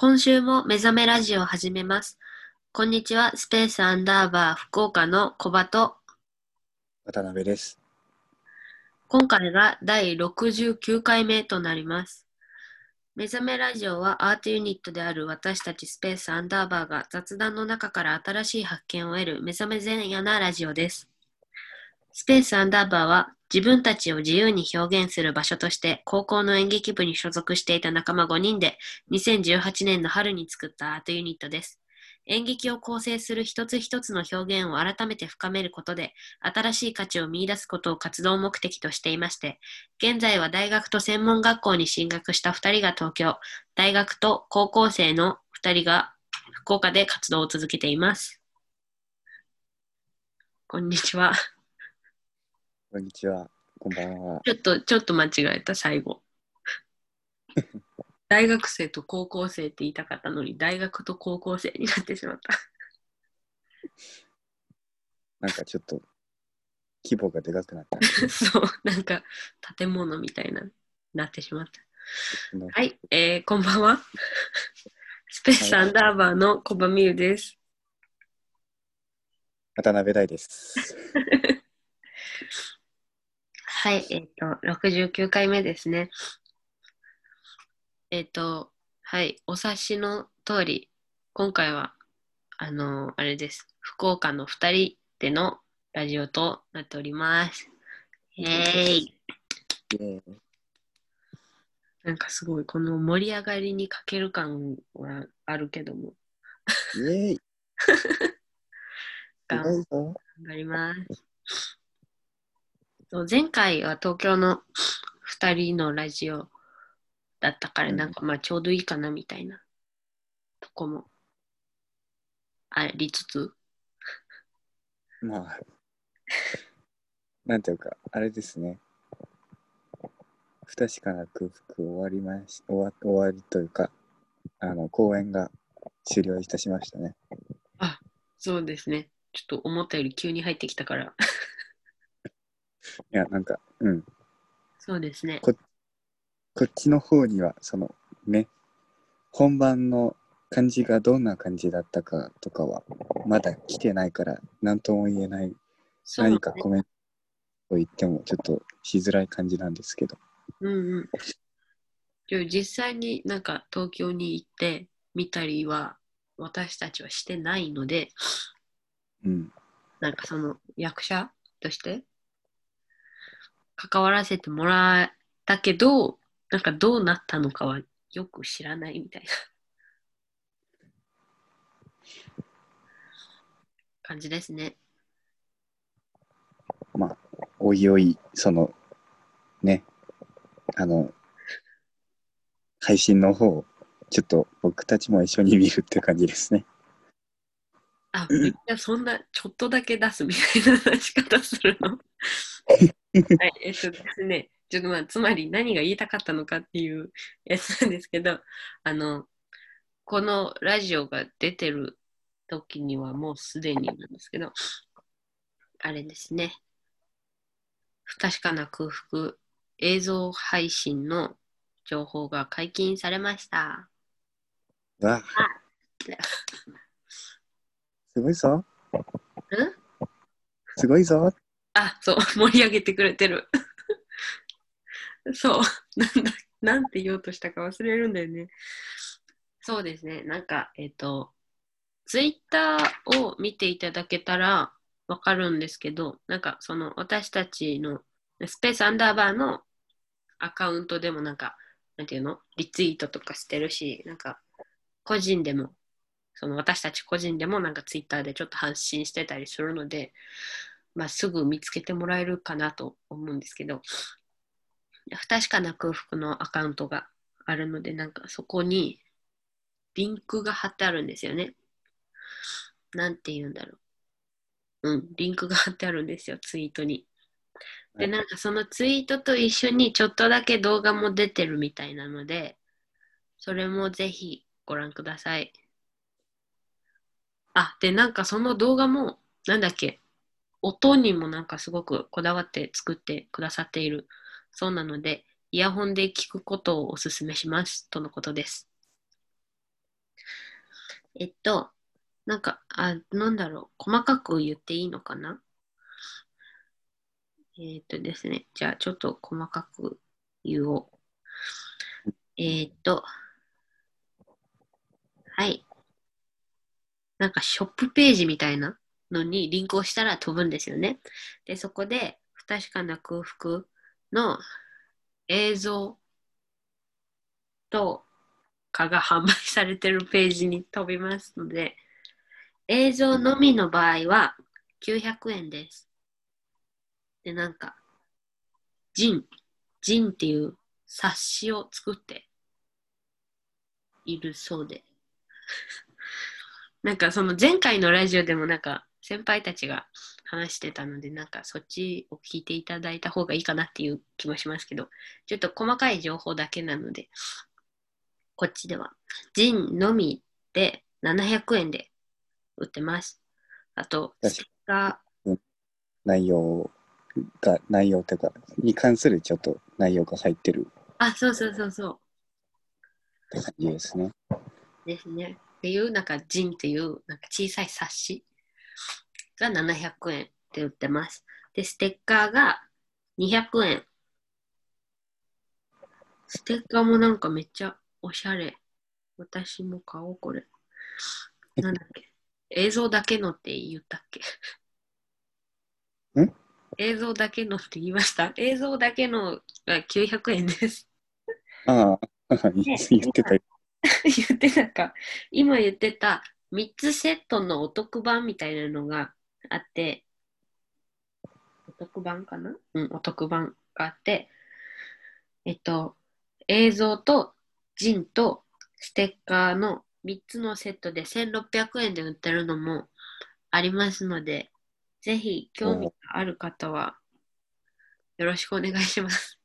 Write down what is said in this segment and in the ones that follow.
今週も目覚めラジオを始めます。こんにちは、スペースアンダーバー福岡の小バと、渡辺です。今回が第69回目となります。目覚めラジオはアートユニットである私たちスペースアンダーバーが雑談の中から新しい発見を得る目覚め前夜なラジオです。スペースアンダーバーは自分たちを自由に表現する場所として高校の演劇部に所属していた仲間5人で2018年の春に作ったアートユニットです。演劇を構成する一つ一つの表現を改めて深めることで新しい価値を見出すことを活動目的としていまして、現在は大学と専門学校に進学した2人が東京、大学と高校生の2人が福岡で活動を続けています。こんにちは。こんにちは。こんばんは。ちょっと、ちょっと間違えた、最後。大学生と高校生って言いたかったのに、大学と高校生になってしまった。なんかちょっと規模がでかくなった。そう、なんか建物みたいな、なってしまった。のはい、えー、こんばんは。スペースアンダーバーの小場美優です。渡辺大です。はい、えっ、と、69回目ですね。えっ、と、はい、お察しの通り、今回は、あのあれです。福岡の2人でのラジオとなっております。イェーイなんかすごい、この盛り上がりに欠ける感はあるけども、イエーイ。頑張ります。そう前回は東京の2人のラジオだったから、うんなんかまあちょうどいいかなみたいなとこもありつつ、まあ、なんていうか、あれですね。不確かな空腹終わりまし終わ終わりというか、あの、公演が終了いたしましたね。そうですね。ちょっと思ったより急に入ってきたから、いや、なんか、うん。そうですね。こっちの方には、その、ね、本番の感じがどんな感じだったかとかは、まだ来てないから、なんとも言えない何かコメントを言ってもちょっとしづらい感じなんですけど。うんうん。でも実際になんか東京に行って見たりは私たちはしてないので、うん。なんかその役者として関わらせてもらったけど、なんかどうなったのかはよく知らないみたいな 感じですね。まあ、おいおい、その、ね、あの、配信の方、ちょっと僕たちも一緒に見るって感じですね。あ、そんなちょっとだけ出すみたいな出し方するの？はい、えっとですね、ちょっとまあ、つまり何が言いたかったのかっていうやつなんですけど、あの、このラジオが出てる時にはもうすでになんですけど、あれですね、不確かな空腹映像配信の情報が解禁されました。わあ、すごいぞ。ん？すごいぞ。あ、そう、盛り上げてくれてる。そう、なんだ、なんて言おうとしたか忘れるんだよね。そうですね、なんか、えっ、と、ツイッターを見ていただけたらわかるんですけど、なんか、その、私たちのスペースアンダーバーのアカウントでもなんか、なんていうの？リツイートとかしてるし、なんか、個人でも、その私たち個人でもなんかツイッターでちょっと発信してたりするので、まあ、すぐ見つけてもらえるかなと思うんですけど、不確かな空腹のアカウントがあるので、なんかそこにリンクが貼ってあるんですよね。なんて言うんだろう。うん、リンクが貼ってあるんですよ、ツイートに。で、はいなんかそのツイートと一緒にちょっとだけ動画も出てるみたいなので、それもぜひご覧ください。あ、で、なんかその動画も、なんだっけ、音にもなんかすごくこだわって作ってくださっているそうなので、イヤホンで聞くことをお勧めしますとのことです。えっと、なんか、あ、なんだろう、細かく言っていいのかな？えっとですね、じゃあちょっと細かく言おう。えっと、はい。なんかショップページみたいなのにリンクをしたら飛ぶんですよね。で、そこで不確かな空腹の映像とかが販売されてるページに飛びますので、映像のみの場合は900円です。で、なんか、ジン、ジンっていう冊子を作っているそうで。なんかその前回のラジオでもなんか先輩たちが話してたのでなんかそっちを聞いていただいた方がいいかなっていう気もしますけどちょっと細かい情報だけなのでこっちではジンのみで700円で売ってます。あとステッカ内容が、内容というか、に関するちょっと内容が入ってる。ーあそうそうそうそう。って感じですね。ですね。っていう、なんか、ジンっていう、なんか小さい冊子が700円で売ってます。で、ステッカーが200円。ステッカーもなんかめっちゃおしゃれ。私も買おう、これ。なんだっけ？映像だけのって言ったっけ？ん映像だけのって言いました？映像だけのが900円です。ああ、言ってた。言ってたか。今言ってた3つセットのお得版みたいなのがあって、お得版かな？うん、お得版があって、えっと、映像とジンとステッカーの3つのセットで1600円で売ってるのもありますので、ぜひ興味がある方はよろしくお願いします。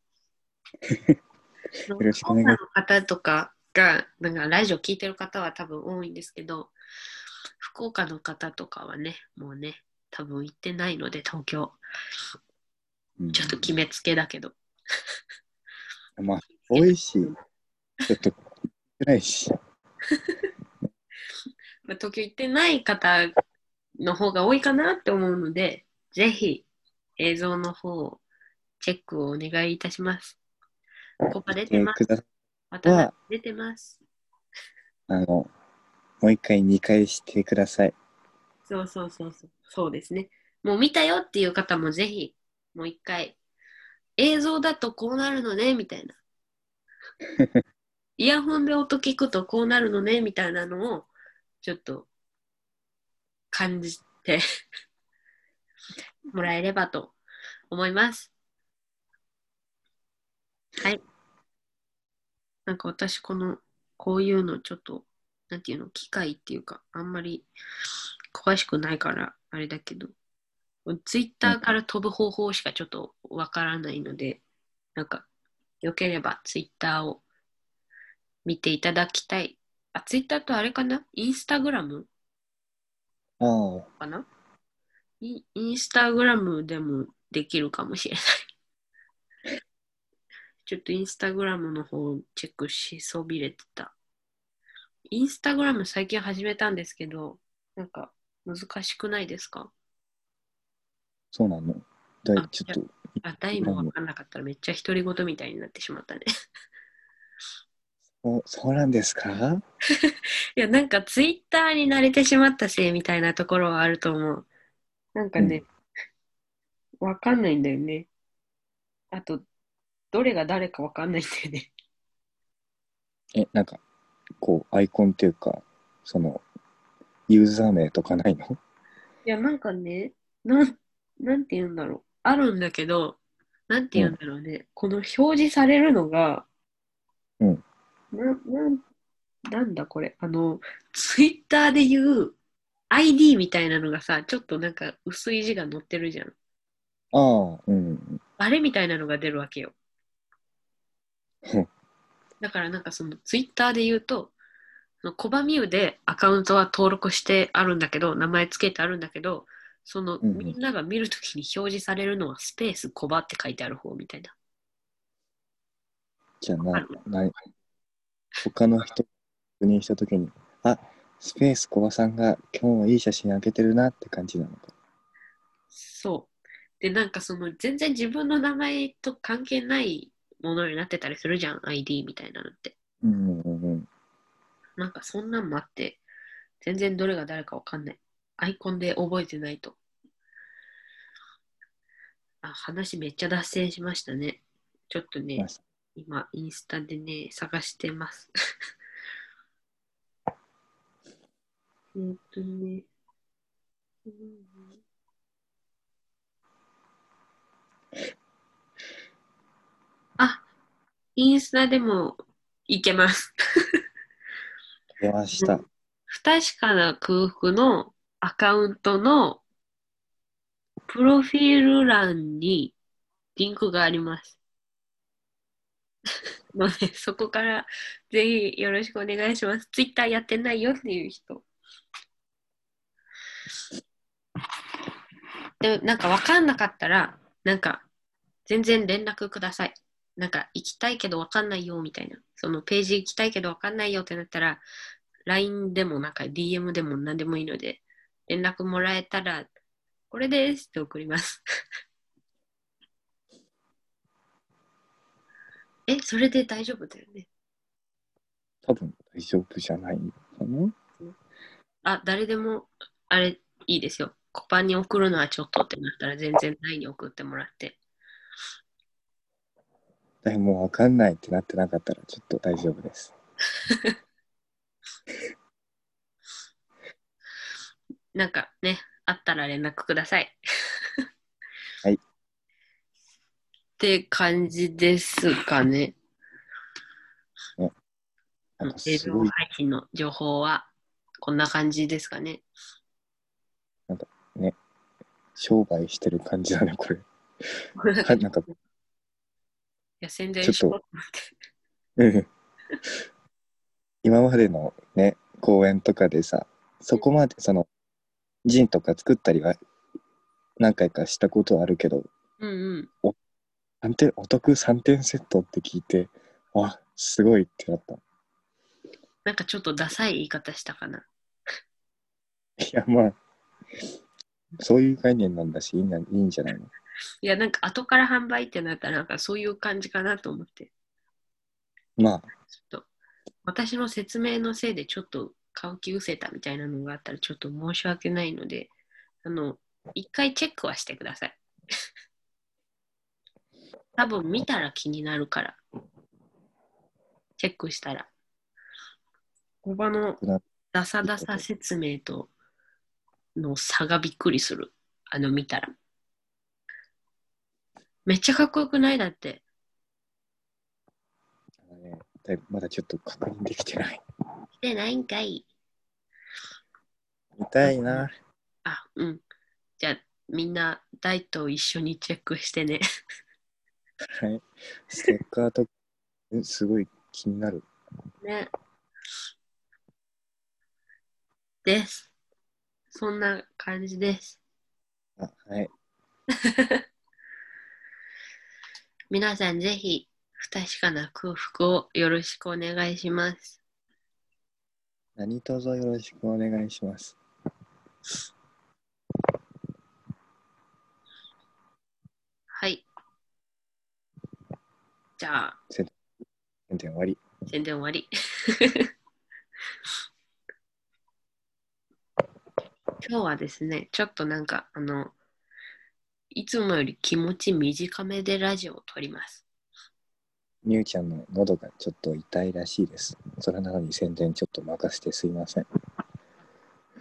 よろしくお願いの方とかが、なんかラジオ聞いてる方は多分多いんですけど、福岡の方とかはね、もうね、多分行ってないので、東京。うんちょっと決めつけだけど。まあ、美味しい。ちょっと、暗いし。まあ、東京行ってない方の方が多いかなって思うので、ぜひ映像の方をチェックをお願いいたします。ここ出てます。渡辺出てます。あの、もう一回、二回してください。そうそうそうそう。そうですね。もう見たよっていう方もぜひ、もう一回、映像だとこうなるのね、みたいな。イヤホンで音聞くとこうなるのね、みたいなのを、ちょっと、感じて もらえればと思います。はい。なんか私、この、こういうのちょっと、なんていうの、機械っていうか、あんまり詳しくないから、あれだけど、ツイッターから飛ぶ方法しかちょっとわからないので、なんか、よければツイッターを見ていただきたい。あ、ツイッターとあれかな？インスタグラム？ああ、かな？イインスタグラムでもできるかもしれない。ちょっとインスタグラムの方チェックしそびれてた。インスタグラム最近始めたんですけど、なんか難しくないですか？そうなの。だいあちょっと、あ、大もわかんなかったらめっちゃ独り言みたいになってしまったね。おそうなんですか？いや、なんかツイッターに慣れてしまったせいみたいなところはあると思う。なんかね、わかんないんだよね。あと、どれが誰かわかんないんだよね。え、なんか、こう、アイコンっていうか、その、ユーザー名とかないの？いや、なんかね、なん、なんて言うんだろう。あるんだけど、なんて言うんだろうね。この表示されるのが、うん。な、なん、なんだこれ。あの、ツイッターで言う ID みたいなのがさ、ちょっとなんか薄い字が載ってるじゃん。ああ、うん。あれみたいなのが出るわけようん。だからなんかそのツイッターで言うと、そのコバミューでアカウントは登録してあるんだけど、名前つけてあるんだけど、そのうんうんみんなが見るときに表示されるのはスペースコバって書いてある方みたいな。じゃあなな他の人、確認したときに、あ、スペース小バさんが今日はいい写真あげてるなって感じなのか。そう。で、なんかその全然自分の名前と関係ないものになってたりするじゃん、ID みたいなのって。うんうんうん。なんかそんなんもあって、全然どれが誰かわかんない。アイコンで覚えてないと。あ、話めっちゃ脱線しましたね。ちょっとね今、インスタでね、探してます。えーっとね。うんあ、インスタでもいけます。出ました。不確かな空腹のアカウントのプロフィール欄にリンクがあります。ので、そこからぜひよろしくお願いします。ツイッターやってないよっていう人。で、なんか分かんなかったら、なんか全然連絡ください。なんか行きたいけど分かんないよみたいな。そのページ行きたいけど分かんないよってなったら、LINE でもなんか DM でも何でもいいので、連絡もらえたら、これですって送ります。え、それで大丈夫だよね。多分大丈夫じゃないのかな？あ、誰でも、あれ、いいですよ。コパンに送るのはちょっとってなったら、全然 LINE に送ってもらって。でもうわかんないってなってなかったらちょっと大丈夫です。なんかね、あったら連絡ください。はい。って感じですかね。なんか映像配信の情報はこんな感じですかね。商売してる感じだね、これ。はなんか、いや、宣伝しようと思って。うん今までのね、公演とかでさ、そこまでその、ジンとか作ったりは何回かしたことはあるけど、うんうん。3点お得3点セットって聞いて、わ、すごいってなった。なんかちょっとダサい言い方したかな。いや、まあ、そういう概念なんだし、いいんだいいんじゃないの？いや、なんか後から販売ってなったら、なんかそういう感じかなと思って。まあ、ちょっと、私の説明のせいでちょっと顔気失せたみたいなのがあったらちょっと申し訳ないので、あの、一回チェックはしてください。多分見たら気になるから。チェックしたら。コバのなダサダサ説明との差がびっくりする。あの、見たら。めっちゃかっこよくない？だって。ね、まだちょっと確認できてない。来てないんかい。見たいな。あ、うん。じゃあ、みんな、ダイと一緒にチェックしてね。はい。ステッカーと、えすごい気になる。ね。です。そんな感じです。あ、はい。皆さん、ぜひ、不確かな空腹をよろしくお願いします。何卒よろしくお願いします。はい。じゃあ、宣伝終わり。宣伝終わり。今日はですね、ちょっとなんか、あの、いつもより気持ち短めでラジオを撮ります。みゆちゃんの喉がちょっと痛いらしいです。それなのに宣伝ちょっと任せてすいません。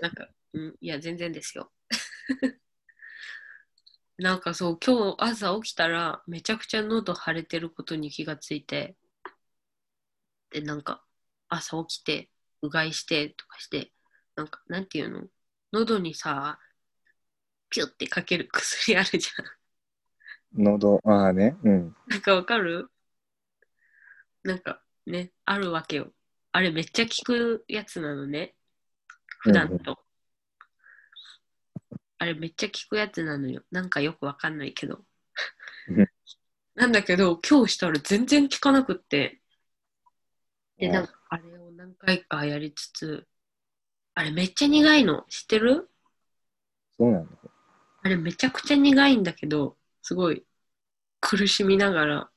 なんか、うん、いや、全然ですよ。なんかそう、今日朝起きたら、めちゃくちゃ喉腫れてることに気がついて、で、なんか、朝起きて、うがいしてとかして、なんか、なんていうの？喉にさ、ピュってかける薬あるじゃん。喉、ああね、うん。なんかわかる？なんかね、あるわけよ。あれめっちゃ効くやつなのね。普段と。あれめっちゃ効くやつなのよ。なんかよくわかんないけどうん。なんだけど、今日したら全然効かなくって。で、なんかあれを何回かやりつつ、あれめっちゃ苦いの。知ってる？そうなのあれめちゃくちゃ苦いんだけど、すごい苦しみながら、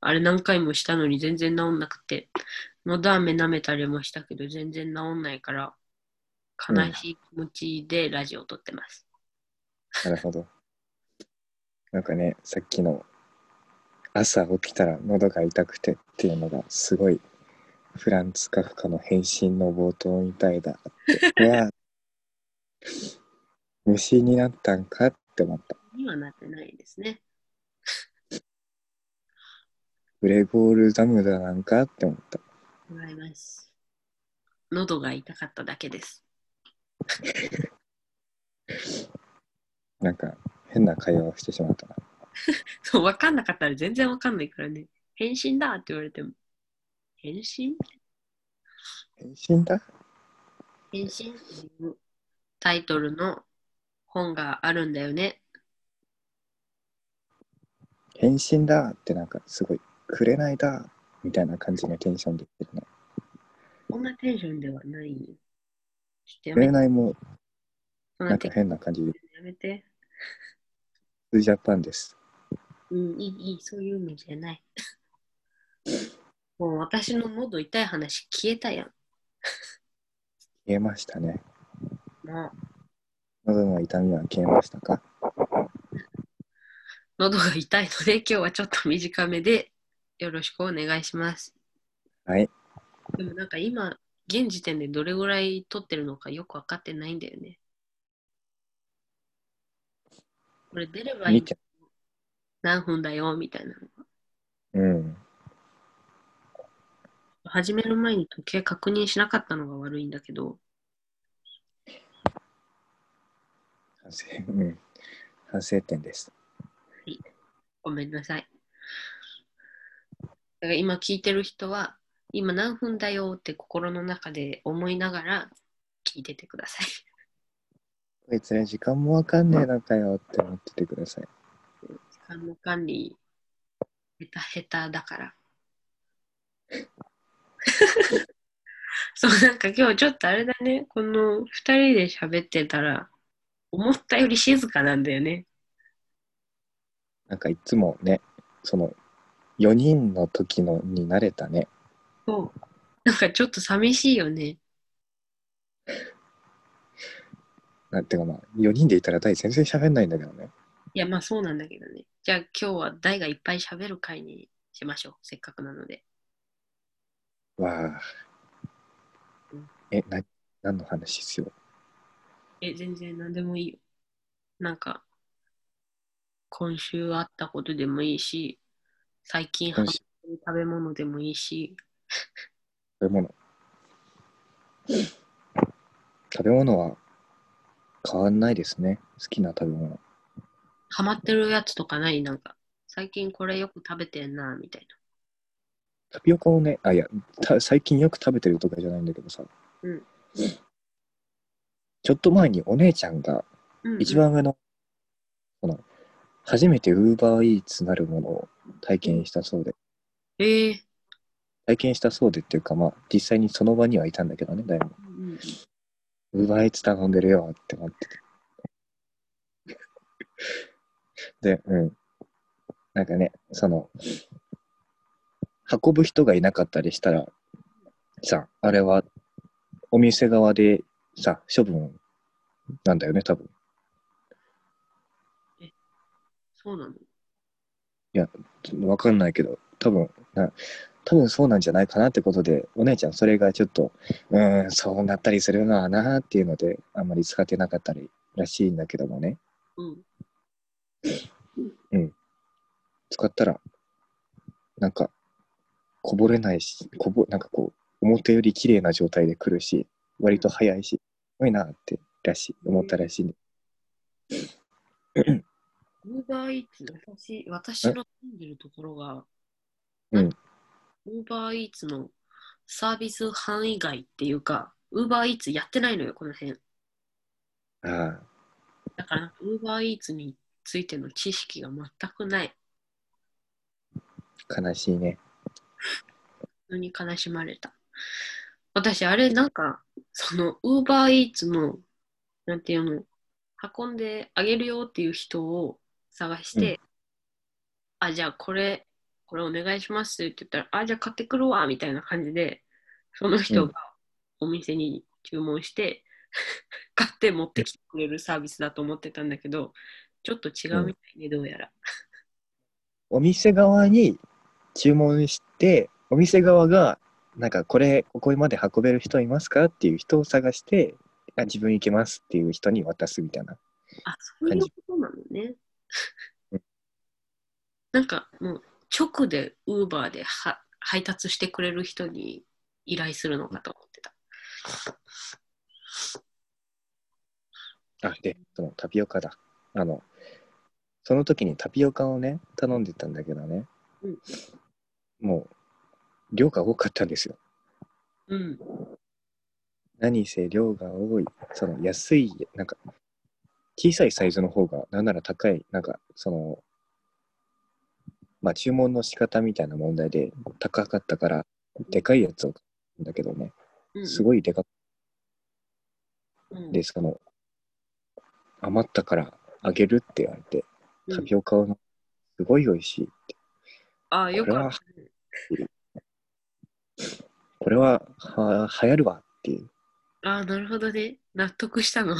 あれ何回もしたのに全然治んなくて、のど飴舐めたりもしたけど全然治んないから、悲しい気持ちでラジオを撮ってます。なるほど。なんかね、さっきの朝起きたら喉が痛くてっていうのがすごいフランツ・カフカの変身の冒頭みたいだって。虫になったんかって思った。にはなってないですね。グレゴール・ザムダなんかって思った。もらいます。喉が痛かっただけです。なんか変な会話をしてしまったな。そう、わかんなかったら全然わかんないからね。変身だって言われても。変身？変身だ？変身？っていうタイトルの本があるんだよね。変身だってなんかすごい、くれないだみたいな感じのテンションで言ってるね。こんなテンションではないよ。く。れないもなんテンション変な感じで、やめて。ジャパンです。うん、いい、いい、そういうのじゃない。もう私の喉痛い話消えたやん。消えましたね。もう喉の痛みは消えましたか？喉が痛いので今日はちょっと短めでよろしくお願いします。はい。でもなんか今、現時点でどれぐらい撮ってるのかよくわかってないんだよね。これ出ればいい。何分だよみたいなのが。うん。始める前に時計確認しなかったのが悪いんだけど、反省、うん。反省点です。ごめんなさい。今聞いてる人は、今何分だよって心の中で思いながら聞いててください。こいつら時間もわかんねえのかよって思っててください。時間の管理、下手下手だから。そう、なんか今日ちょっとあれだね、この二人で喋ってたら、思ったより静かなんだよね。なんかいつもね、その、4人の時のに慣れたね。そう。なんかちょっと寂しいよね。なんていうかまあ、4人でいたら大全然喋んないんだけどね。いや、まあそうなんだけどね。じゃあ今日は大がいっぱい喋る回にしましょう。せっかくなので。わあうん。え、な、何の話ですよ。え、全然何でもいいよ。なんか、今週あったことでもいいし、最近ハマってる食べ物でもいいし、食べ物。食べ物は変わんないですね。好きな食べ物。ハマってるやつとかない？なんか、最近これよく食べてんな、みたいタピオカをね、あ、いや、た最近よく食べてるとかじゃないんだけどさ。うんちょっと前にお姉ちゃんが一番上の、その、初めてウーバーイーツなるものを体験したそうで、えー体験したそうでっていうか、まあ、実際にその場にはいたんだけどね、誰も。うんうんウーバーイーツ頼んでるよって思ってて。で、うん。なんかね、その、運ぶ人がいなかったりしたら、さ、あれは、お店側でさ、処分なんだよね、多分。そうなの？わかんないけど、多分な、多分そうなんじゃないかなってことで、お姉ちゃんそれがちょっと、うーん、そうなったりするのはなっていうので、あんまり使ってなかったりらしいんだけどもね、うん。使ったら、なんか、こぼれないし、こぼ、なんかこう、表より綺麗な状態で来るし、割と早いし、すごいなって、らしい、思ったらしいね。ウーバーイーツ、私、私の住んでるところが、うんウーバーイーツのサービス範囲外っていうか、ウーバーイーツやってないのよ、この辺。ああ、だから、ウーバーイーツについての知識が全くない。悲しいね。普通に悲しまれた。私、あれ、なんか、そのウーバーイーツの、なんていうの、運んであげるよっていう人を探して、うん。あ、じゃあこれ、これお願いしますって言ったら、あ、じゃあ買ってくるわみたいな感じで、その人がお店に注文して、買って持ってきてくれるサービスだと思ってたんだけど、ちょっと違うみたいね、どうやら。お店側に注文して、お店側が、なんかこれ、ここまで運べる人いますかっていう人を探して、あ自分行けますっていう人に渡すみたいな。あ、そういうことなのねうん。なんかもう直でウーバーでは配達してくれる人に依頼するのかと思ってた。あ、で、そのタピオカだ。あの、その時にタピオカをね、頼んでたんだけどね、うんもう、量が多かったんですよ。うん。何せ量が多い、その安い、なんか、小さいサイズの方が、なんなら高い、なんか、その、まあ、注文の仕方みたいな問題で高かったから、でかいやつを買うんだけどね、うん、すごいでかくうん。て、その、余ったからあげるって言われて、うん。タピオカを、すごい美味しいって。あ、よかったね。これは、は、流行るわっていう。あ、なるほどね。納得したの。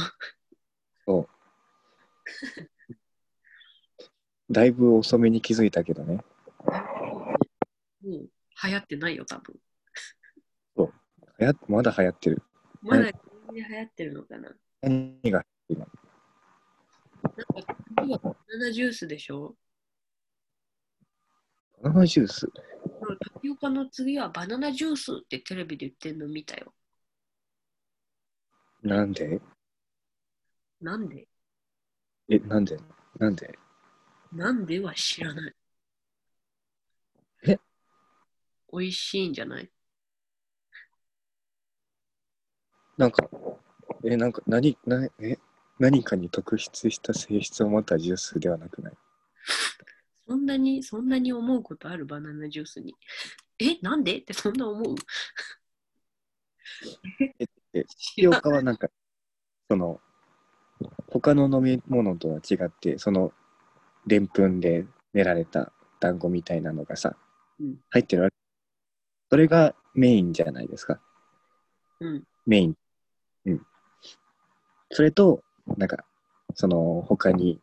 だいぶ遅めに気づいたけどね。もう流行ってないよ、多分。流行まだ流行ってる。まだ流行ってるのかな。何が今なんか次はバナナジュースでしょ？バナナジュース？うんタピオカの次はバナナジュースってテレビで言ってんの見たよ。なんで？なんで？え、なんで？なんで？なんでは知らない。え？美味しいんじゃない？なんか、え、なんか、何、なえ、何かに特筆した性質を持ったジュースではなくない？そんなに、そんなに思うことあるバナナジュースに。え、なんで？ってそんな思う。え、タピオカはなんか、その、他の飲み物とは違って、その、でんぷんで練られた団子みたいなのがさ、うん入ってるわけ。それがメインじゃないですか。うん。メイン。うん。それと、なんか、その、他に、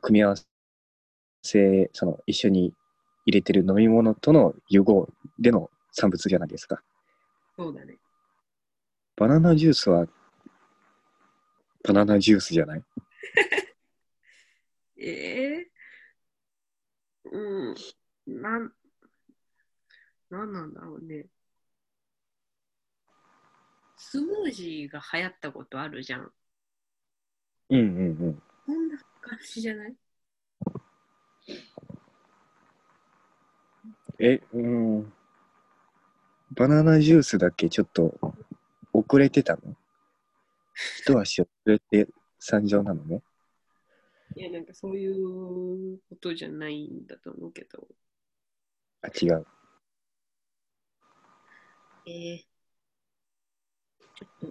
組み合わせ、その、一緒に入れてる飲み物との融合での産物じゃないですか。そうだね。バナナジュースは、バナナジュースじゃない？ええうん。なん、なんなんだろうね。スムージーが流行ったことあるじゃん。うんうんうん。こんな感じじゃない？え、うん。バナナジュースだけちょっと遅れてたの？一足遅れて参上なのね？いや、なんかそういうことじゃないんだと思うけど。あ、違う。えー、ちょっと、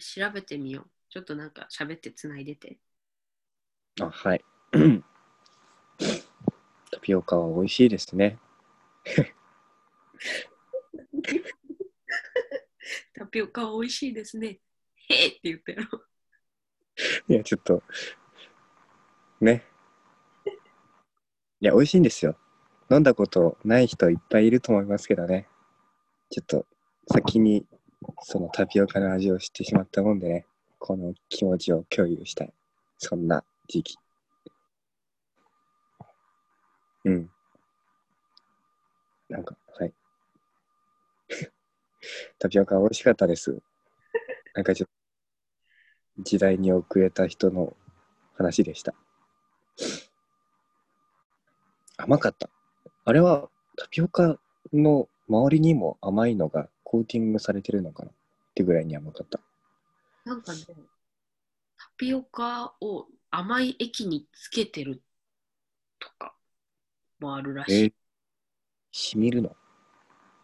調べてみよう。ちょっとなんか喋ってつないでて。あ、はい。タピオカは美味しいですね。タピオカ美味しいですね。へえって言ったやろ。いや、ちょっと、ね。いや、美味しいんですよ。飲んだことない人いっぱいいると思いますけどね。ちょっと、先に、そのタピオカの味を知ってしまったもんでね、この気持ちを共有したい。そんな時期。うん。なんか、タピオカ美味しかったです。なんかちょっと、時代に遅れた人の話でした。甘かった。あれはタピオカの周りにも甘いのがコーティングされてるのかなってぐらいに甘かった。なんかね、タピオカを甘い液につけてるとかもあるらしい。えー、しみるの？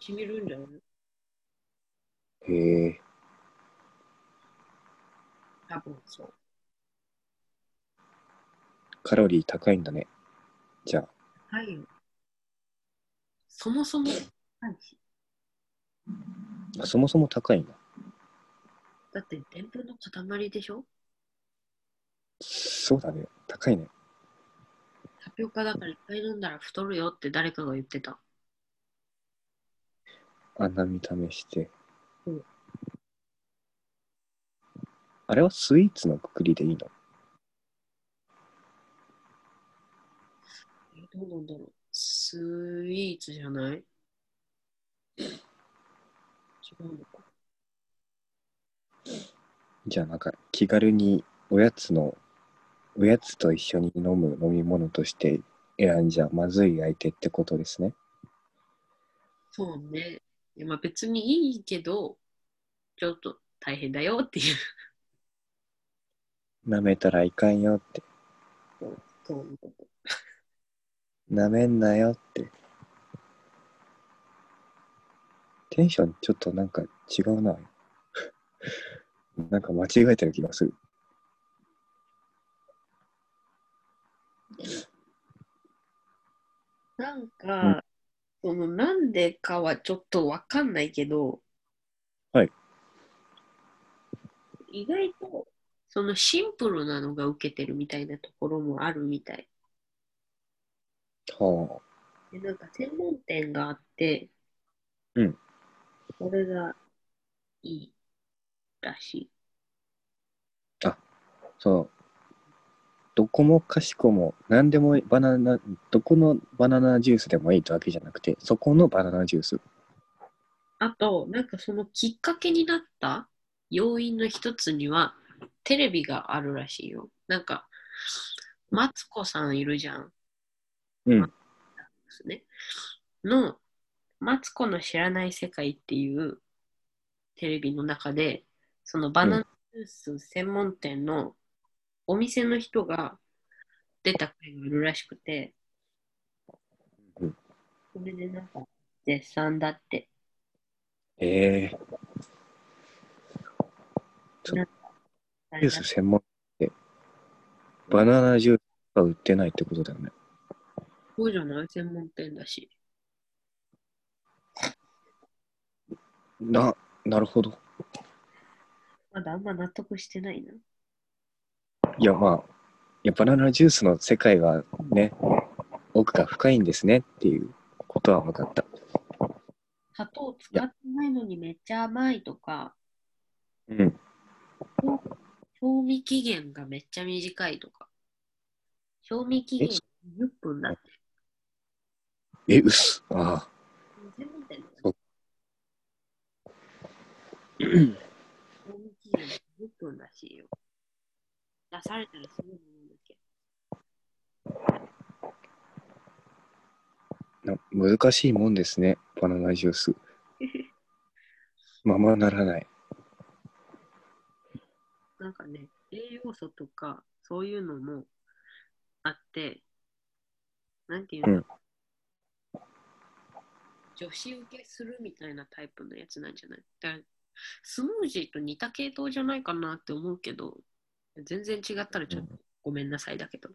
しみるんじゃないへえ。多分そう。カロリー高いんだね。じゃあ。はいよ。そもそも高いし。あそもそも高いんだ。だって、でんぷんの塊でしょ？そうだね。高いね。タピオカだからいっぱい飲んだら太るよって誰かが言ってた。あんな見た目して。うんあれはスイーツのくくりでいいの？えどうなんだろう。スイーツじゃない？違うのか。じゃあなんか気軽におやつのおやつと一緒に飲む飲み物として選んじゃまずい相手ってことですね。そうね。まあ別にいいけど、ちょっと大変だよっていう。舐めたらいかんよって。そういうこと。舐めんなよって。テンションちょっとなんか違うな。なんか間違えてる気がする。なんか、そのなんでかはちょっとわかんないけど、はい。意外と、そのシンプルなのが受けてるみたいなところもあるみたい。はでなんか専門店があって、うん。これがいいらしい。あ。そう。どこもかしこも何でもバナナ、どこのバナナジュースでもいいってわけじゃなくて、そこのバナナジュース。あと、なんかそのきっかけになった要因の一つには、テレビがあるらしいよ。なんか、マツコさんいるじゃん。うん。ですね。の、マツコの知らない世界っていうテレビの中で、そのバナナジュース専門店のお店の人が出た回があるらしくて、うんそれでなんか絶賛だって。ええそうなんかジュース専門って、バナナジュースが売ってないってことだよね。そうじゃない？専門店だし。な、なるほど。まだあんま納得してないな。いや、まあ、いや、バナナジュースの世界はね、奥が深いんですねっていうことは分かった。砂糖使ってないのにめっちゃ甘いとか、うん。賞味期限がめっちゃ短いとか。賞味期限10分だって。え、うっす。ああ。そう賞味期限10分らしいよ。出されたらすぐ飲むんだけな難しいもんですね、バナナジュース。ままならない。なんかね、栄養素とかそういうのもあって、なんていうの、女子受けするみたいなタイプのやつなんじゃない？だスムージーと似た系統じゃないかなって思うけど、全然違ったらちょっとごめんなさいだけど。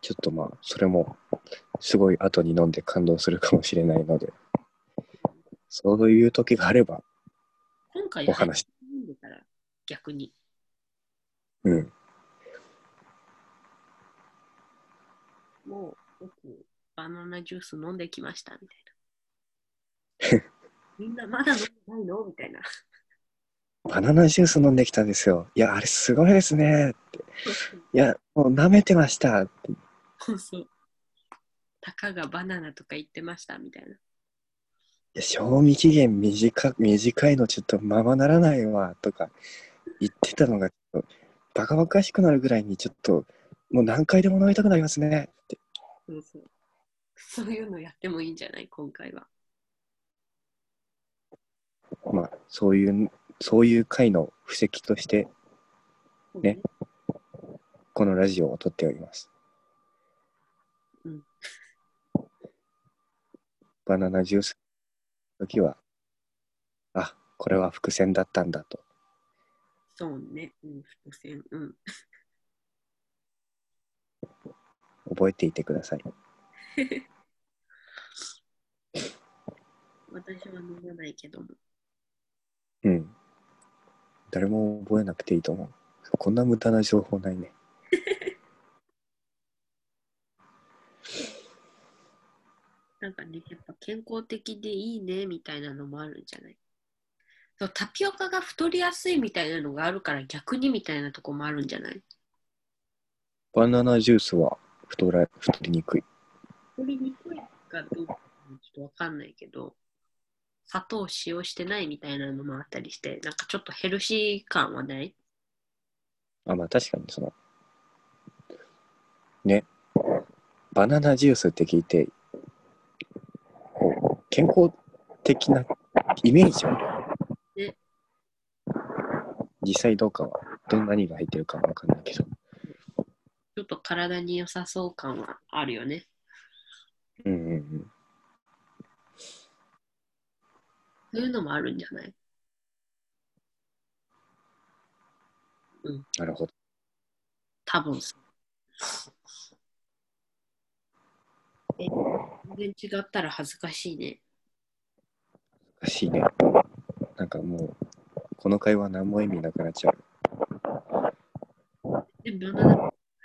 ちょっとまあ、それも、すごい後に飲んで感動するかもしれないので、そういう時があれば、今回お話飲んでたら逆に。うん。もう僕、バナナジュース飲んできましたみたいな。みんなまだ飲んでないの？みたいな。バナナジュース飲んできたんですよ。いや、あれすごいですねって。いや、もう舐めてました。そうそう。たかがバナナとか言ってましたみたいな。いや賞味期限短短いのちょっとままならないわとか言ってたのがバカバカしくなるぐらいにちょっともう何回でも飲みたくなりますねってそうそう。そういうのやってもいいんじゃない？今回は。まあそういうそういう回の布石としてねこのラジオを撮っておりますうん。バナナジュースの時は、あ、これは伏線だったんだと。そうね。うん、伏線。うん。覚えていてください。私は飲まないけども。うん。誰も覚えなくていいと思う。こんな無駄な情報ないね。なんかね、やっぱ健康的でいいねみたいなのもあるんじゃない？そうタピオカが太りやすいみたいなのがあるから逆にみたいなとこもあるんじゃない？バナナジュースは太ら太りにくい。太りにくいかどうかちょっとわかんないけど、砂糖を使用してないみたいなのもあったりして、なんかちょっとヘルシー感はない？あ、まあ確かにその、ね、バナナジュースって聞いて、こう健康的なイメージはね実際どうかは、どんなにが入ってるかはわかんないけど。ちょっと体に良さそう感はあるよね。うんうんうん。そういうのもあるんじゃない？なるほど。多分。え、全然違ったら恥ずかしいね。難しいね。なんかもう、この会話何も意味なくなっちゃう。で、バナナ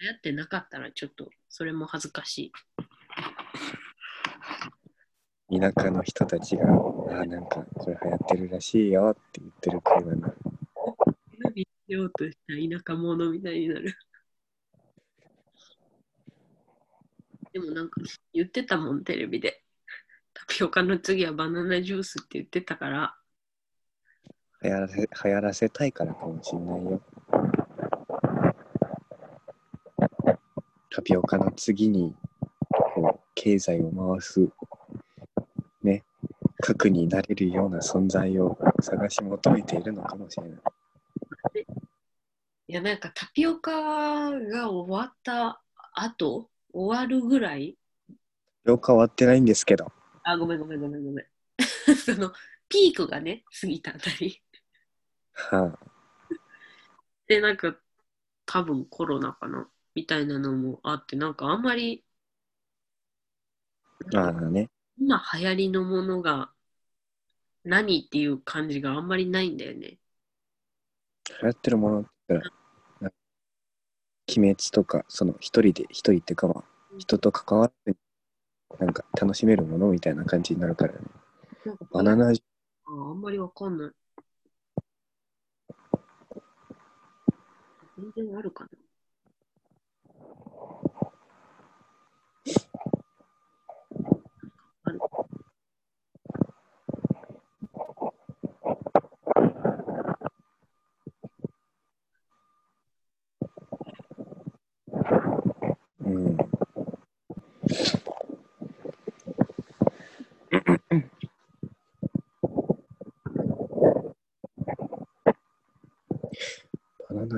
流行ってなかったらちょっとそれも恥ずかしい。田舎の人たちが、あ、なんかこれ流行ってるらしいよって言ってる会話になる。指しようとした田舎者みたいになる。でもなんか言ってたもん、テレビで。タピオカの次はバナナジュースって言ってたから、流行らせ流行らせたいからかもしれないよ。タピオカの次にこう経済を回す、ね、核になれるような存在を探し求めているのかもしれない。いやなんかタピオカが終わった後、終わるぐらい？タピオカ終わってないんですけど、あ、ごめんごめんごめんごめん。そのピークがね、過ぎたあたり。はあ、で、なんか多分コロナかなみたいなのもあって、なんかあんまりああね、今流行りのものが何っていう感じがあんまりないんだよね。流行ってるものって言ったら、な鬼滅とか、その一人で、一人っていうかまあ、人と関わって、なんか楽しめるものみたいな感じになるからね。バナナジああんまりわかんない。全然あるかな。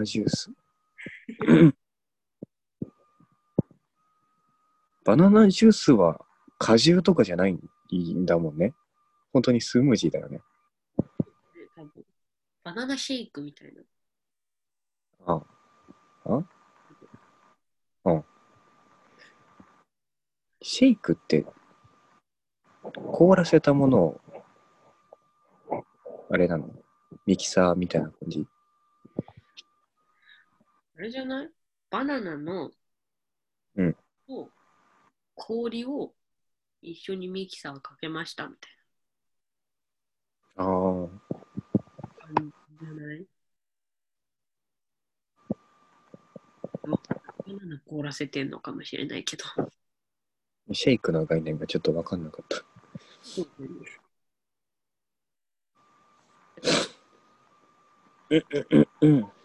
ナナジュース。バナナジュースは果汁とかじゃないんだもんね。本当にスムージーだよね。ね多分バナナシェイクみたいな。あああシェイクって凍らせたものをあれなの？ミキサーみたいな感じ？あれじゃない？バナナの、うんと氷を一緒にミキサーかけましたみたいああな感じじゃない？バナナ凍らせてんのかもしれないけど。シェイクの概念がちょっと分かんなかった。そうなんですうん。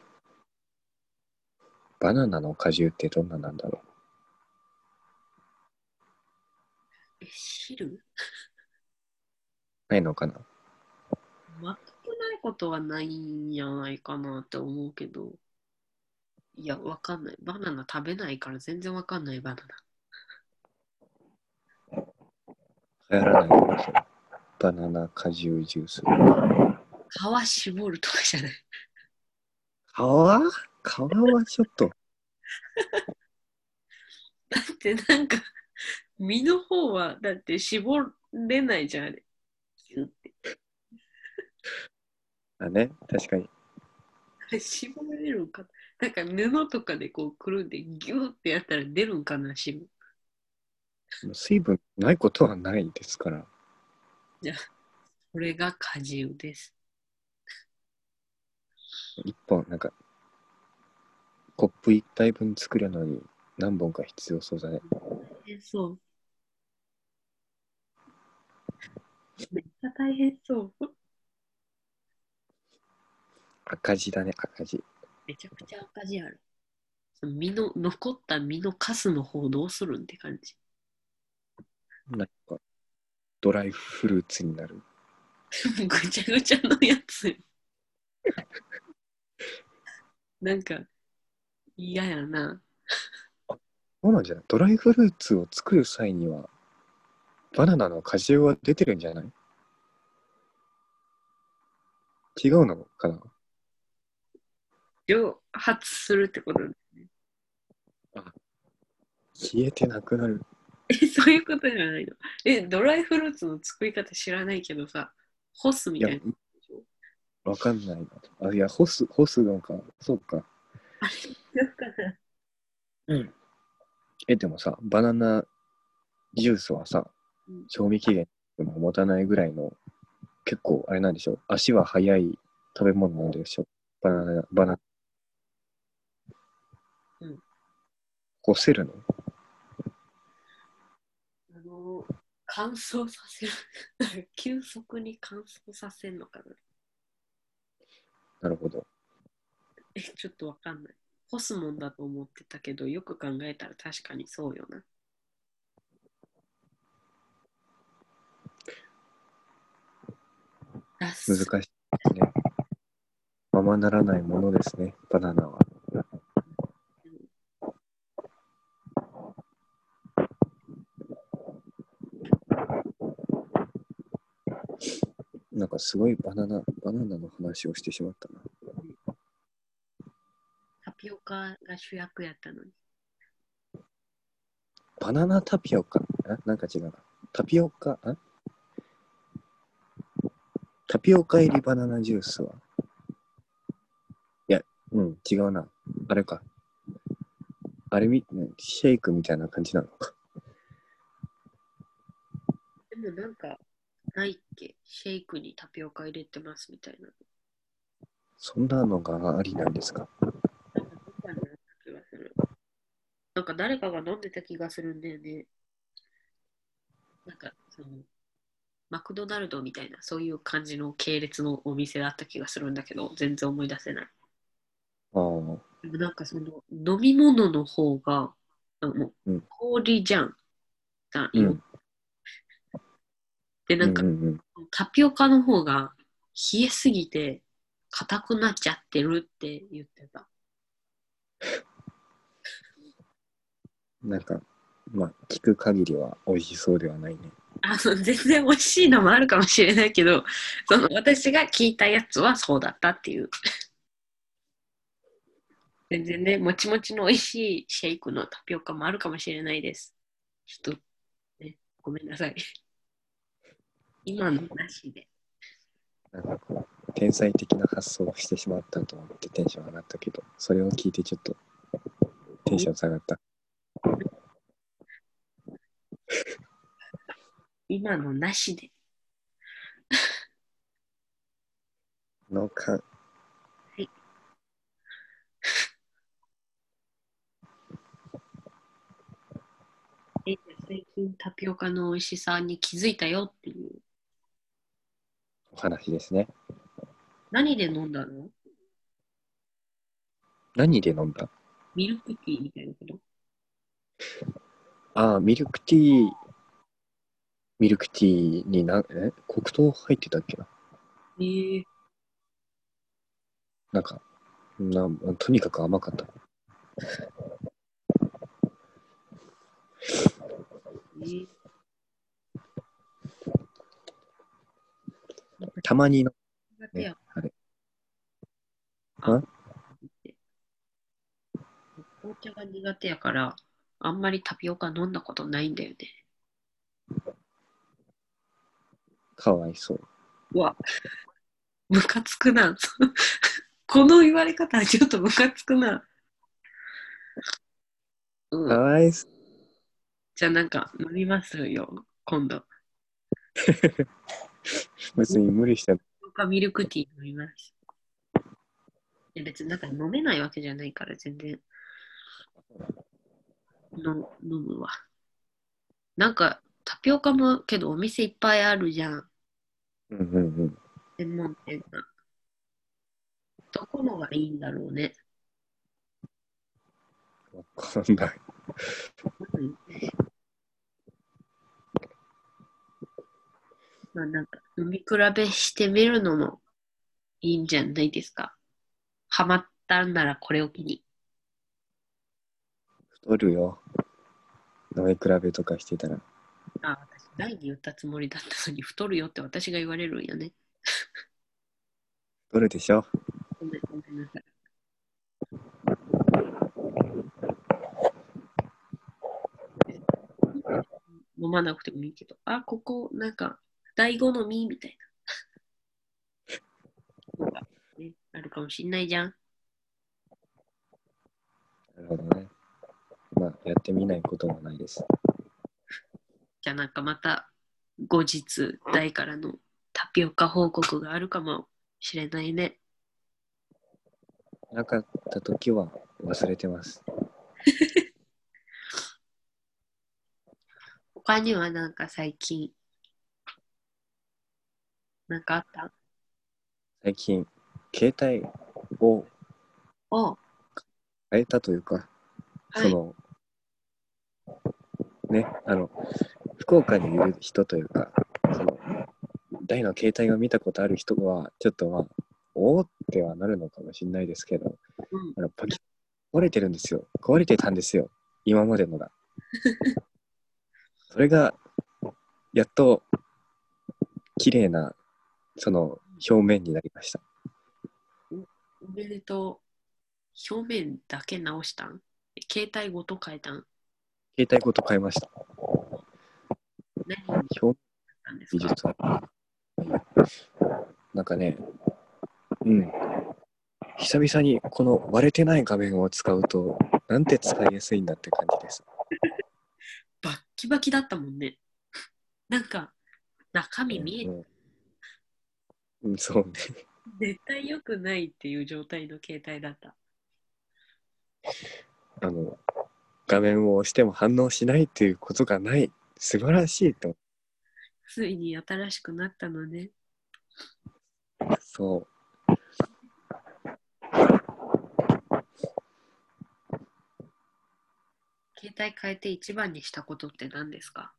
バナナの果汁ってどんななんだろえ、汁？うないのかな？全くないことはないんじゃないかなって思うけど。いや、わかんない。バナナ食べないから全然わかんないバナナ。流行らないのそれバナナ果汁ジュース。皮絞るとかじゃない。皮？皮はちょっと。だってなんか、身の方はだって絞れないじゃん、あれ。ギュって。あね、確かに。絞れるんかななんか布とかでこうくるんでギューってやったら出るんかな、脂肪。水分ないことはないですから。これが果汁です。一本、なんか、コップ一杯分作るのに何本か必要そうだね。え、そう。めっちゃ大変そう。赤字だね、赤字。めちゃくちゃ赤字ある。その身の、残った身のカスの方どうするんって感じ。なんか、ドライフルーツになる。ぐちゃぐちゃのやつ。なんか、嫌やな。そうなんじゃない？ドライフルーツを作る際には、バナナの果汁は出てるんじゃない？違うのかな？蒸発するってことですね。消えてなくなる。え、そういうことじゃないの？え、ドライフルーツの作り方知らないけどさ、干すみたいな。、わかんないな。あ、いや、干す、干すのか。そうか。うん。え、でもさ、バナナジュースはさうん、賞味期限も持たないぐらいの、結構あれなんでしょ足は速い食べ物なんでしょバナナ、バナナ。うん。干せるの？あの、乾燥させる。急速に乾燥させるのかな。なるほど。ちょっとわかんない。干すもんだと思ってたけど、よく考えたら確かにそうよな。難しいですね。ままならないものですね、バナナは。なんかすごいバナナ、バナナの話をしてしまったな。カが主役やったのに。バナナタピオカ？あ？なんか違うな。タピオカ、あ？タピオカ入りバナナジュースは？いや、うん、違うな。あれか。あれみ、ねシェイクみたいな感じなのか。でもなんか、ないっけ？シェイクにタピオカ入れてますみたいな。そんなのがありなんですか？なんかどっかにあった気がする。なんか誰かが飲んでた気がするんだよね。なんかその、マクドナルドみたいな、そういう感じの系列のお店だった気がするんだけど、全然思い出せない。ああ、でもなんかその、飲み物の方が、あのうん氷じゃん。がうん。で、なんか、うんうんうん、タピオカの方が冷えすぎて硬くなっちゃってるって言ってた。なんか、まあ、聞く限りは美味しそうではないね。あの全然美味しいのもあるかもしれないけど、その私が聞いたやつはそうだったっていう。全然ね、もちもちの美味しいシェイクのタピオカもあるかもしれないです。ちょっと、ね、ごめんなさい。今のなしで。なんかこう、天才的な発想をしてしまったと思ってテンション上がったけど、それを聞いてちょっとテンション下がった。今のなしで。のか、えじゃあ最近タピオカの美味しさに気づいたよっていう。お話ですね。何で飲んだの？何で飲んだ？ミルクティーみたいなこと？ああ、ミルクティー、ミルクティーにな、え？黒糖入ってたっけな？えー、なんか、なとにかく甘かった。えー。たまにの、ねあれ。あ。ん紅茶が苦手やから、あんまりタピオカ飲んだことないんだよね。かわいそう。うわ、ムカつくな。この言われ方はちょっとムカつくな。うんかわいそう。じゃあなんか飲みますよ、今度。別に無理して僕はミルクティー飲みます。別になんか飲めないわけじゃないから全然の飲むわ。なんかタピオカもけどお店いっぱいあるじゃん。うんうんうん。専門店が。どこのがいいんだろうね。わかんない。うんまあなんか飲み比べしてみるのもいいんじゃないですか。ハマったんならこれを機に。太るよ。飲み比べとかしてたら。あ、私、第に言ったつもりだったのに太るよって私が言われるんやね。太るでしょごめんごめんなさい。飲まなくてもいいけど、あ、ここ、なんか、大好みみたいな。ね、あるかもしんないじゃん。なるほどね。まあ、やってみないこともないです。じゃあなんかまた、後日、大からのタピオカ報告があるかもしれないね。なかった時は忘れてます。他にはなんか最近、なんかあった？最近、携帯をお変えたというか、はいその、ね、あの、福岡にいる人というか、その、大の携帯を見たことある人は、ちょっとまあ、おーってはなるのかもしれないですけど、うんあのパキ壊れてるんですよ。壊れてたんですよ。今までのが。それが、やっと、綺麗な、その、表面になりました。おめでとう。表面だけ直したん？え携帯ごと変えたん？携帯ごと変えました。何に表したんです技か術なんかね、うん。久々にこの割れてない画面を使うと、なんて使いやすいんだって感じです。バッキバキだったもんね。なんか、中身見え、うんうん、そうね。絶対良くないっていう状態の携帯だった。あの、画面を押しても反応しないっていうことがない。素晴らしいと。ついに新しくなったのね。そ携帯変えて一番にしたことって何ですか？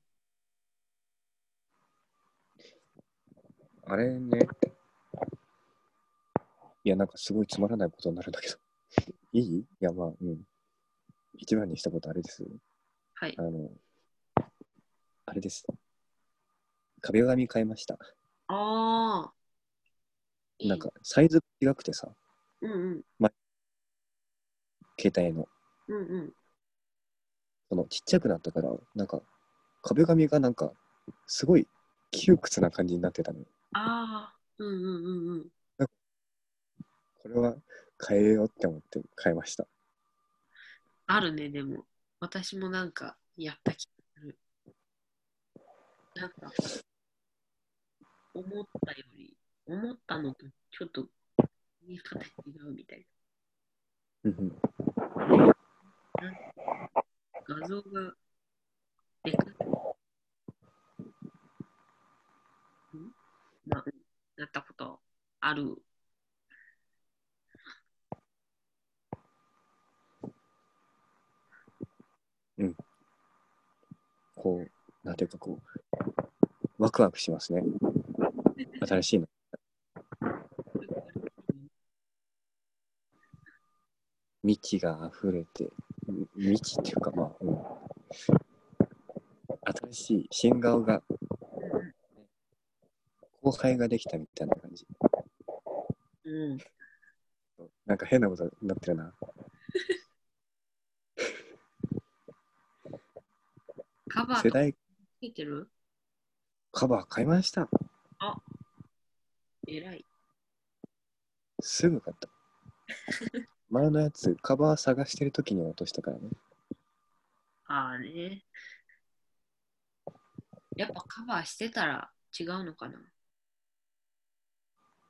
う。あれね。いや、なんかすごいつまらないことになるんだけど。いい？いや、まあ、うん。一番にしたことあれです？はいあ。の、あれです。壁紙変えました。ああ。いいなんか、サイズ違くてさ、うんうん。携帯の。うんうん。その、ちっちゃくなったから、なんか、壁紙がなんか、すごい窮屈な感じになってたのよ。ああ。うんうんうんうん。これは変えようって思って変えました。あるね、でも。私もなんかやった気がする。なんか、思ったより、思ったのとちょっと見え方違うみたいうんうんな。画像がでかい。ん？ななったことある。こう、なんていうかこう、ワクワクしますね。新しいの。未知が溢れて、み未知っていうかまあ、うん、新しい新顔が、こ後輩ができたみたいな感じ。うん。なんか変なことになってるな。バー世代つけてる？カバー買いました。えらい。すぐ買った。前のやつ、カバー探してる時に落としたからね。ああね。やっぱカバーしてたら違うのかな？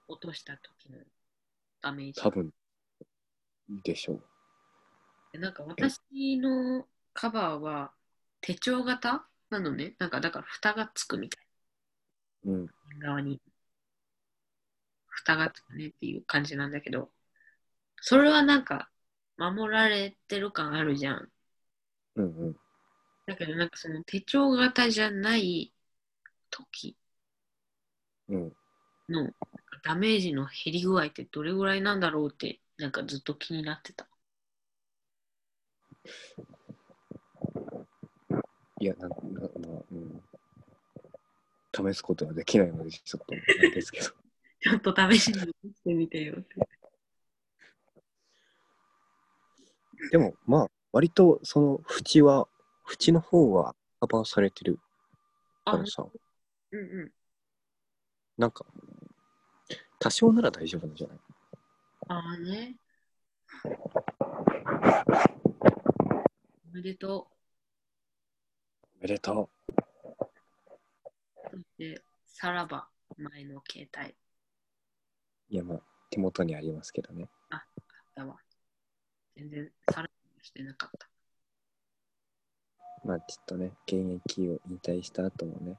落とした時のダメージ。多分、でしょう。えなんか私のカバーは手帳型？なのね。なんかだから蓋がつくみたいうん。な。側に。蓋がつくねっていう感じなんだけど、それはなんか守られてる感あるじゃん。うんうん。だけどなんかその手帳型じゃない時うん。のダメージの減り具合ってどれぐらいなんだろうってなんかずっと気になってた。いや、なんなまあ、うん。試すことはできないので、ちょっと、あれですけど。ちょっと試しにしてみてよって。でも、まあ、割と、その、縁は、縁の方はカバーされてるかあ、らさ、うんうん。なんか、多少なら大丈夫なんじゃない？ああね。おめでとおめでとう。そして、さらば、前の携帯う。いや、まあ、手元にありますけどね。だわ。全然さらばしてなかった。まあ、ちょっとね、現役を引退した後もね、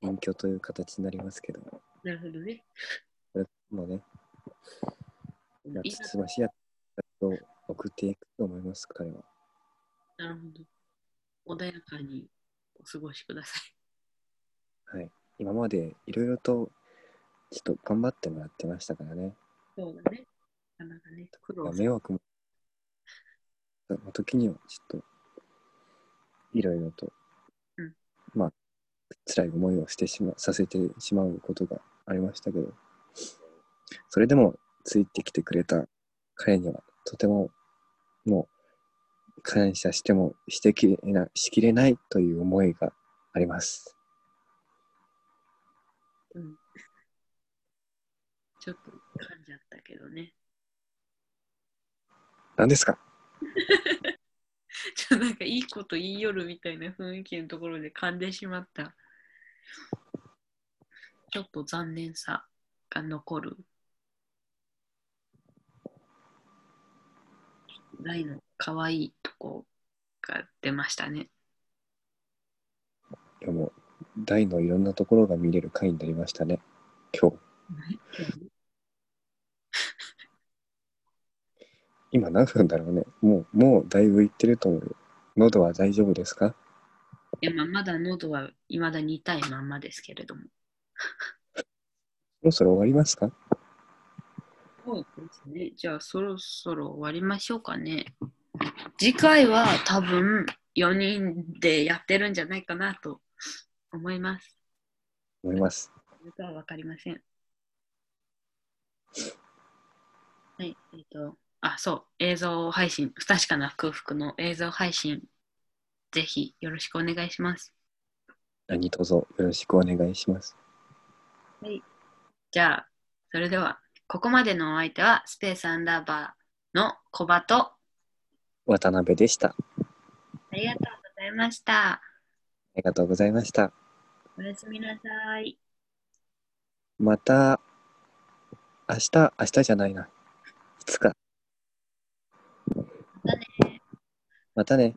隠居という形になりますけど、なるほどね。これもね、つつましやと送っていくと思います、彼は。なるほど。穏やかにお過ごしください。はい。今までいろいろと、ちょっと頑張ってもらってましたからね。そうだね。なかなかね、苦労。迷惑も、時にはちょっと、いろいろと、うんまあ、辛い思いをしてしま、させてしまうことがありましたけど、それでもついてきてくれた彼には、とても、もう、感謝してもしてきれなしきれないという思いがあります。うん。ちょっと噛んじゃったけどね。何ですか？ちょっとなんかいいこと言いよるみたいな雰囲気のところで噛んでしまった。ちょっと残念さが残る。大の可愛いとこが出ましたね。いやもう、大のいろんなところが見れる回になりましたね、今日。今何分だろうね。もう、もうだいぶいってると思うよ。喉は大丈夫ですか？いやまあまだ喉は未だに痛いまんまですけれども。そろそろ終わりますか？そうですね。じゃあそろそろ終わりましょうかね。次回は多分4人でやってるんじゃないかなと思います。思います。それとは分かりません。はい、えっ、と、あ、そう、映像配信、不確かな空腹の映像配信、ぜひよろしくお願いします。何卒よろしくお願いします。じゃあ、それでは、ここまでのお相手は、スペースアンダーバーの小バと、あ渡辺でした。ありがとうございました。りがとうございました。おやすみなさい。また、明日、明日じゃないな。いつか。またね。またね。